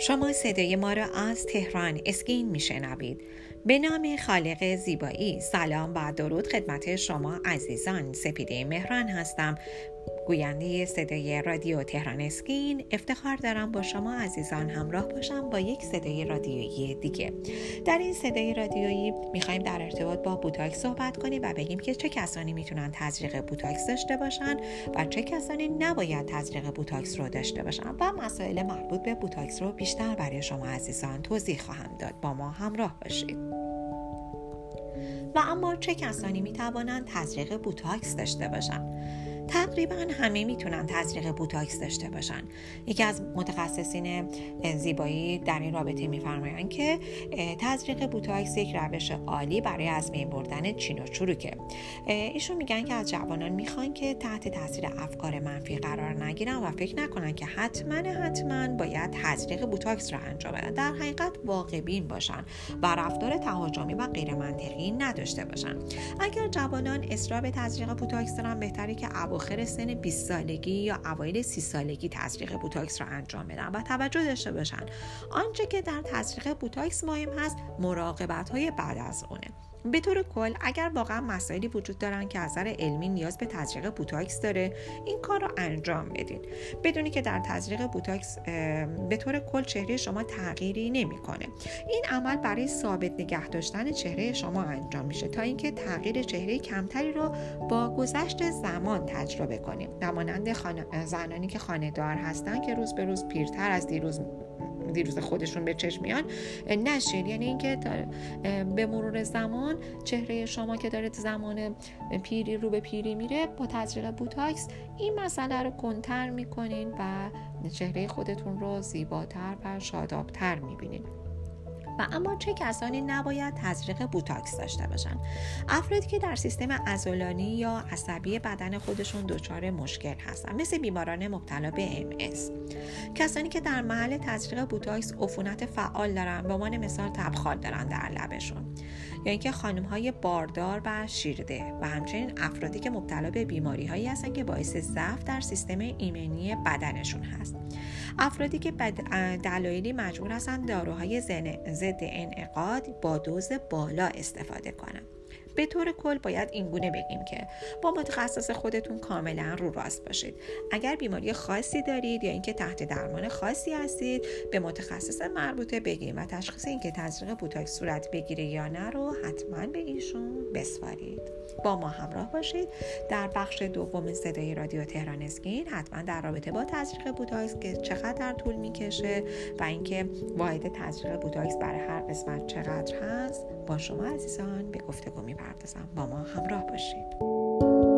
شما صدای ما را از تهران اسکین میشنوید. به نام خالق زیبایی. سلام و درود خدمت شما عزیزان. سپیده مهران هستم. گوینده صدای رادیو تهران اسکین. افتخار دارم با شما عزیزان همراه باشم با یک صدای رادیویی دیگه. در این صدای رادیویی می‌خوایم در ارتباط با بوتاکس صحبت کنیم و بگیم که چه کسانی می‌تونن تزریق بوتاکس داشته باشن و چه کسانی نباید تزریق بوتاکس رو داشته باشن. و مسائل مربوط به بوتاکس رو بیشتر برای شما عزیزان توضیح خواهم داد. با ما همراه باشید. و اما چه کسانی می توانند تزریق بوتاکس داشته باشند؟ تقریبا همه می‌تونن تزریق بوتاکس داشته باشن. یکی از متخصصین زیبایی در این رابطه میفرمایند که تزریق بوتاکس یک روش عالی برای از بین بردن چین و چروکه. ایشون میگن که از جوانان می‌خوان که تحت تاثیر افکار منفی قرار نگیرن و فکر نکنن که حتما حتما باید تزریق بوتاکس را انجام بدن. در حقیقت واقع بین باشن و رفتار تهاجمی و غیر منطقی نداشته باشن. اگر جوانان اصرار به تزریق بوتاکس دارن بهتره که اواخر سن 20 سالگی یا اوایل 30 سالگی تزریق بوتاکس را انجام بدن و توجه داشته باشن. آنچه که در تزریق بوتاکس مهم هست مراقبت های بعد از اونه. به طور کل اگر واقعا مسائلی وجود دارن که از نظر علمی نیاز به تزریق بوتاکس داره این کار رو انجام بدین. بدونین که در تزریق بوتاکس به طور کل چهره شما تغییری نمی‌کنه. این عمل برای ثابت نگه داشتن چهره شما انجام میشه تا اینکه تغییر چهره کمتری رو با گذشت زمان تجربه کنیم. و مانند زنانی که خانه دار هستن که روز به روز پیرتر از دیروز دیروز خودشون به چشم میان نشین یعنی اینکه به مرور زمان چهره شما که داره زمان پیری رو به پیری میره با تزریق بوتاکس این مسئله رو کنترل می‌کنین و چهره خودتون رو زیباتر و شادابتر می‌بینین. و اما چه کسانی نباید تزریق بوتاکس داشته باشن افرادی که در سیستم عضلانی یا عصبی بدن خودشون دچار مشکل هستن مثل بیماران مبتلا به ام اس کسانی که در محل تزریق بوتاکس عفونت فعال دارن به عنوان مثال تبخال دارن در لبشون. یا اینکه خانم های باردار و شیرده و همچنین افرادی که مبتلا به بیماری هایی هستن که باعث ضعف در سیستم ایمنی بدنشون هست. افرادی که به دلایلی مجبور هستند داروهای ضد انعقاد با دوز بالا استفاده کنند به طور کل باید اینگونه بگیم که با متخصص خودتون کاملا رو راست باشید. اگر بیماری خاصی دارید یا اینکه تحت درمان خاصی هستید به متخصص مربوطه بگین و تشخیص اینکه تزریق بوتاکس صورت بگیره یا نه رو حتما به ایشون بسپارید. با ما همراه باشید. در بخش دوم صدای رادیو تهران اسکین حتما در رابطه با تزریق بوتاکس که چقدر طول می‌کشه و اینکه واحد تزریق بوتاکس برای هر قسمت چقدر هست با شما عزیزان به گفتگو می‌پردازم با ما همراه باشید.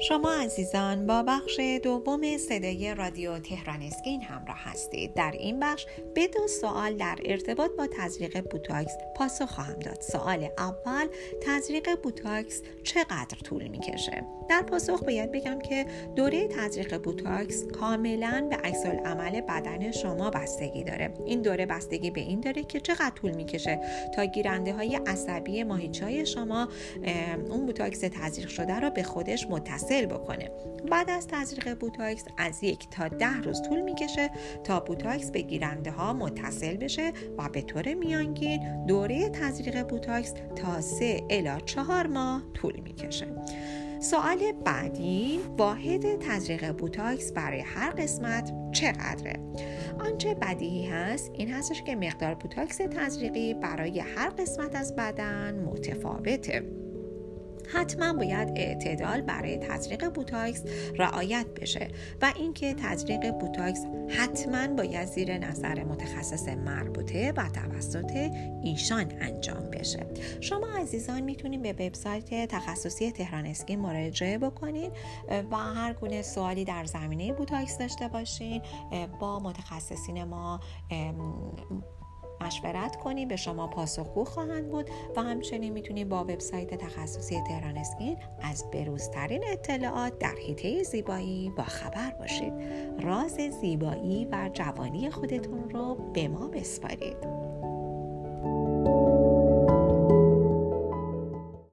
شما عزیزان با بخش دوم صدای رادیو تهران اسکین همراه هستید. در این بخش به دو سوال در ارتباط با تزریق بوتاکس پاسخ خواهم داد. سوال اول تزریق بوتاکس چقدر طول می‌کشه؟ در پاسخ باید بگم که دوره تزریق بوتاکس کاملا به عکس العمل بدن شما بستگی داره. این دوره بستگی به این داره که چقدر طول می‌کشه تا گیرنده های عصبی ماهیچه های شما اون بوتاکس تزریق شده را به خودش متصل بکنه. بعد از تزریق بوتاکس از یک تا ده روز طول می‌کشه تا بوتاکس به گیرنده ها متصل بشه و به طور میانگین دوره تزریق بوتاکس تا سه الی چهار ماه طول می‌کشه. سوال بعدی واحد تزریق بوتاکس برای هر قسمت چقدره؟ آنچه بدیهی هست این هستش که مقدار بوتاکس تزریقی برای هر قسمت از بدن متفاوته. حتما باید اعتدال برای تزریق بوتاکس رعایت بشه و اینکه تزریق بوتاکس حتما باید زیر نظر متخصص مربوطه و توسط ایشان انجام بشه. شما عزیزان می‌تونید به وبسایت تخصصی تهران اسکین مراجعه بکنید و هر گونه سوالی در زمینه بوتاکس داشته باشین. با متخصصین ما مشورت کنید به شما پاسخگو خواهند بود و همچنین می‌تونید با وبسایت تخصصی تهران اسکین از بروزترین اطلاعات در حیطه زیبایی با خبر باشید. راز زیبایی و جوانی خودتون رو به ما بسپارید.